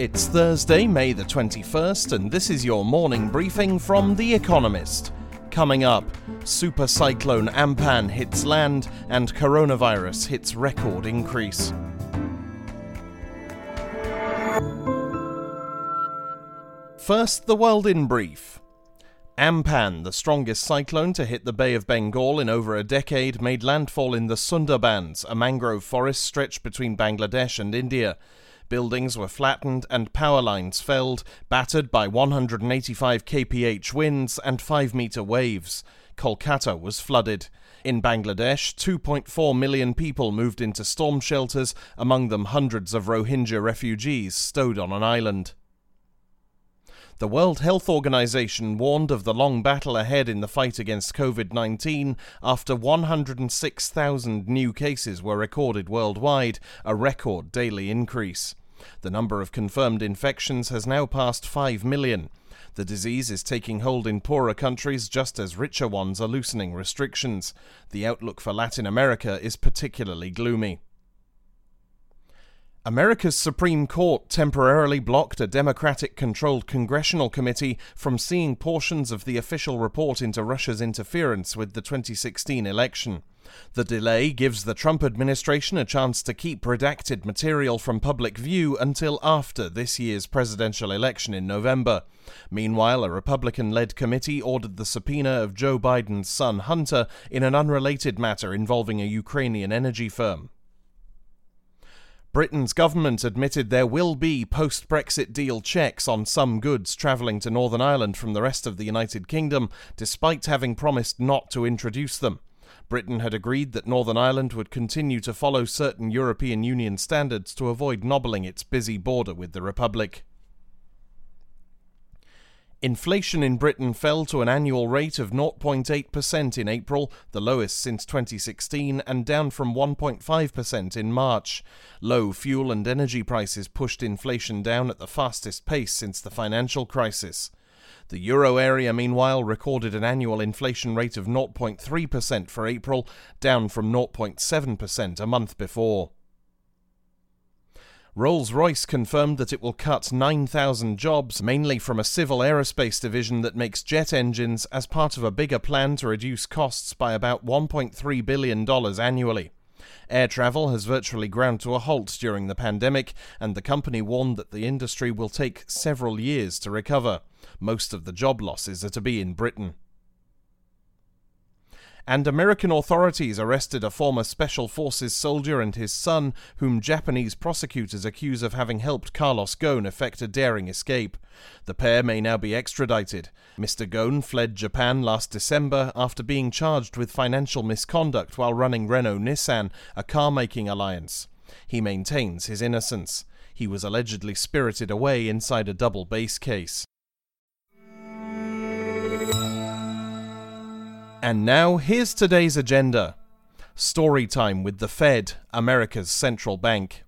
It's Thursday, May the 21st, and this is your morning briefing from The Economist. Coming up, super cyclone Amphan hits land and coronavirus hits record increase. First, the world in brief. Amphan, the strongest cyclone to hit the Bay of Bengal in over a decade, made landfall in the Sundarbans, a mangrove forest stretched between Bangladesh and India. Buildings were flattened and power lines felled, battered by 185 kph winds and 5 metre waves. Kolkata was flooded. In Bangladesh, 2.4 million people moved into storm shelters, among them hundreds of Rohingya refugees stowed on an island. The World Health Organization warned of the long battle ahead in the fight against COVID 19 after 106,000 new cases were recorded worldwide, a record daily increase. The number of confirmed infections has now passed 5 million. The disease is taking hold in poorer countries just as richer ones are loosening restrictions. The outlook for Latin America is particularly gloomy. America's Supreme Court temporarily blocked a Democratic controlled congressional committee from seeing portions of the official report into Russia's interference with the 2016 election. The delay gives the Trump administration a chance to keep redacted material from public view until after this year's presidential election in November. Meanwhile, a Republican led committee ordered the subpoena of Joe Biden's son Hunter in an unrelated matter involving a Ukrainian energy firm. Britain's government admitted there will be post Brexit deal checks on some goods travelling to Northern Ireland from the rest of the United Kingdom, despite having promised not to introduce them. Britain had agreed that Northern Ireland would continue to follow certain European Union standards to avoid nobbling its busy border with the Republic. Inflation in Britain fell to an annual rate of 0.8% in April, the lowest since 2016, and down from 1.5% in March. Low fuel and energy prices pushed inflation down at the fastest pace since the financial crisis. The euro area, meanwhile, recorded an annual inflation rate of 0.3% for April, down from 0.7% a month before. Rolls Royce confirmed that it will cut 9,000 jobs, mainly from a civil aerospace division that makes jet engines, as part of a bigger plan to reduce costs by about $1.3 billion annually. Air travel has virtually ground to a halt during the pandemic, and the company warned that the industry will take several years to recover. Most of the job losses are to be in Britain and American authorities arrested a former Special Forces soldier and his son, whom Japanese prosecutors accuse of having helped Carlos Ghosn effect a daring escape. The pair may now be extradited. Mr. Ghosn fled Japan last December after being charged with financial misconduct while running Renault Nissan, a car making alliance. He maintains his innocence. He was allegedly spirited away inside a double bass case. And now, here's today's agenda Story time with the Fed, America's central bank.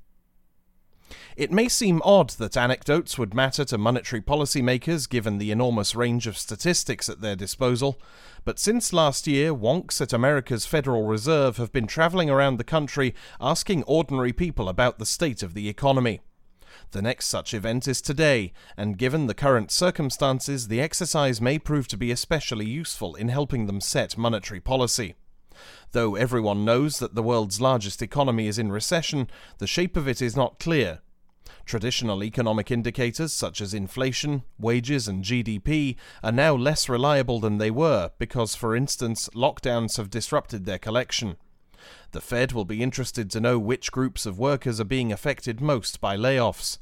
It may seem odd that anecdotes would matter to monetary policymakers given the enormous range of statistics at their disposal, but since last year, wonks at America's Federal Reserve have been traveling around the country asking ordinary people about the state of the economy. The next such event is today, and given the current circumstances, the exercise may prove to be especially useful in helping them set monetary policy. Though everyone knows that the world's largest economy is in recession, the shape of it is not clear. Traditional economic indicators such as inflation, wages, and GDP are now less reliable than they were because, for instance, lockdowns have disrupted their collection. The Fed will be interested to know which groups of workers are being affected most by layoffs.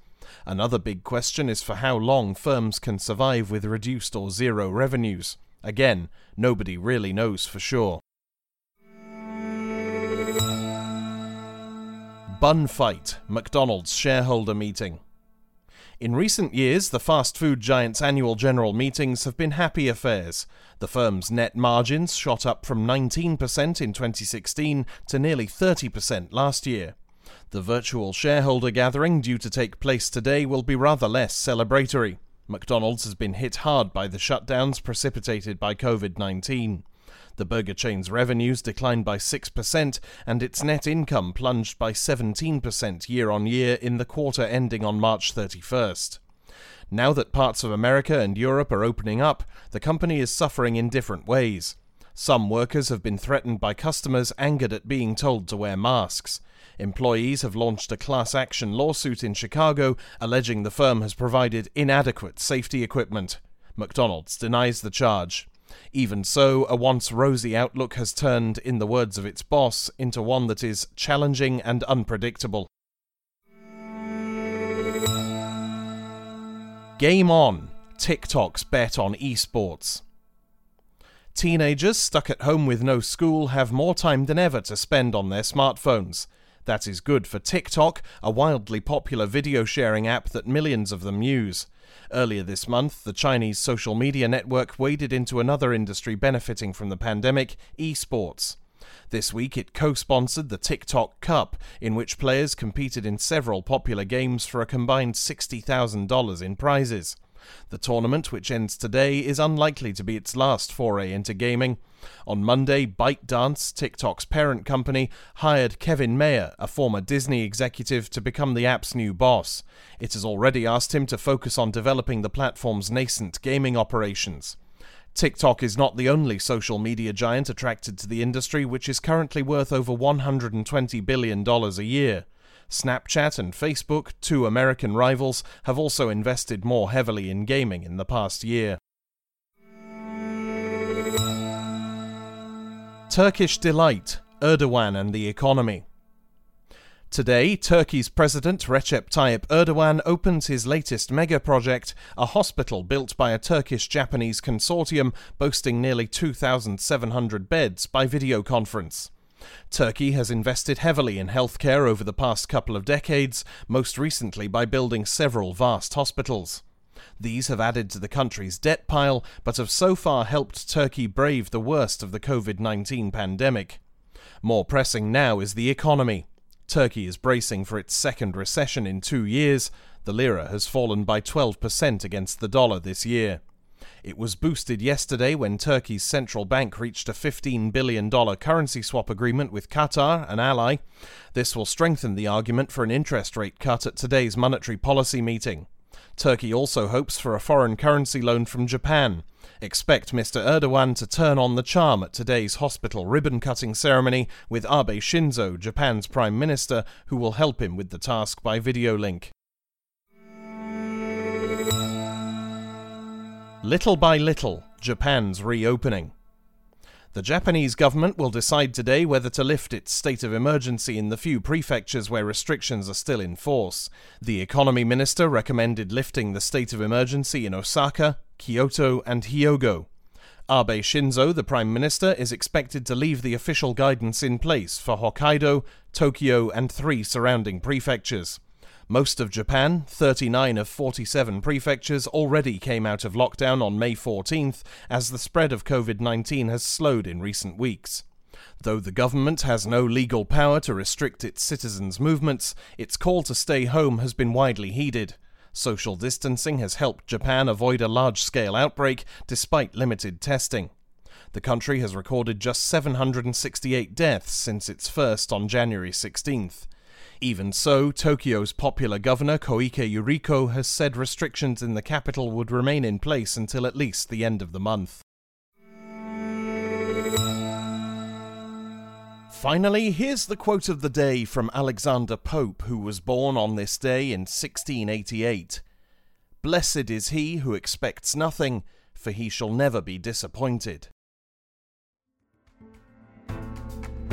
Another big question is for how long firms can survive with reduced or zero revenues. Again, nobody really knows for sure. Bun fight, McDonald's shareholder meeting. In recent years, the fast food giant's annual general meetings have been happy affairs. The firm's net margins shot up from 19% in 2016 to nearly 30% last year. The virtual shareholder gathering due to take place today will be rather less celebratory. McDonald's has been hit hard by the shutdowns precipitated by COVID 19. The burger chain's revenues declined by 6% and its net income plunged by 17% year on year in the quarter ending on March 31st. Now that parts of America and Europe are opening up, the company is suffering in different ways. Some workers have been threatened by customers angered at being told to wear masks. Employees have launched a class action lawsuit in Chicago alleging the firm has provided inadequate safety equipment. McDonald's denies the charge. Even so, a once rosy outlook has turned, in the words of its boss, into one that is challenging and unpredictable. Game on! TikTok's bet on esports. Teenagers stuck at home with no school have more time than ever to spend on their smartphones. That is good for TikTok, a wildly popular video sharing app that millions of them use. Earlier this month, the Chinese social media network waded into another industry benefiting from the pandemic esports. This week it co sponsored the TikTok Cup, in which players competed in several popular games for a combined $60,000 in prizes. The tournament, which ends today, is unlikely to be its last foray into gaming. On Monday, ByteDance, TikTok's parent company, hired Kevin Mayer, a former Disney executive, to become the app's new boss. It has already asked him to focus on developing the platform's nascent gaming operations. TikTok is not the only social media giant attracted to the industry, which is currently worth over $120 billion a year. Snapchat and Facebook, two American rivals, have also invested more heavily in gaming in the past year. Turkish delight, Erdogan and the economy. Today, Turkey's President Recep Tayyip Erdogan opens his latest mega project, a hospital built by a Turkish Japanese consortium boasting nearly 2,700 beds by video conference. Turkey has invested heavily in healthcare over the past couple of decades, most recently by building several vast hospitals. These have added to the country's debt pile, but have so far helped Turkey brave the worst of the COVID 19 pandemic. More pressing now is the economy. Turkey is bracing for its second recession in two years. The lira has fallen by 12% against the dollar this year. It was boosted yesterday when Turkey's central bank reached a $15 billion currency swap agreement with Qatar, an ally. This will strengthen the argument for an interest rate cut at today's monetary policy meeting. Turkey also hopes for a foreign currency loan from Japan. Expect Mr. Erdogan to turn on the charm at today's hospital ribbon cutting ceremony with Abe Shinzo, Japan's Prime Minister, who will help him with the task by video link. Little by little, Japan's reopening. The Japanese government will decide today whether to lift its state of emergency in the few prefectures where restrictions are still in force. The economy minister recommended lifting the state of emergency in Osaka, Kyoto, and Hyogo. Abe Shinzo, the prime minister, is expected to leave the official guidance in place for Hokkaido, Tokyo, and three surrounding prefectures. Most of Japan, 39 of 47 prefectures, already came out of lockdown on May 14th as the spread of COVID 19 has slowed in recent weeks. Though the government has no legal power to restrict its citizens' movements, its call to stay home has been widely heeded. Social distancing has helped Japan avoid a large scale outbreak despite limited testing. The country has recorded just 768 deaths since its first on January 16th. Even so, Tokyo's popular governor Koike Yuriko has said restrictions in the capital would remain in place until at least the end of the month. Finally, here's the quote of the day from Alexander Pope, who was born on this day in 1688 Blessed is he who expects nothing, for he shall never be disappointed.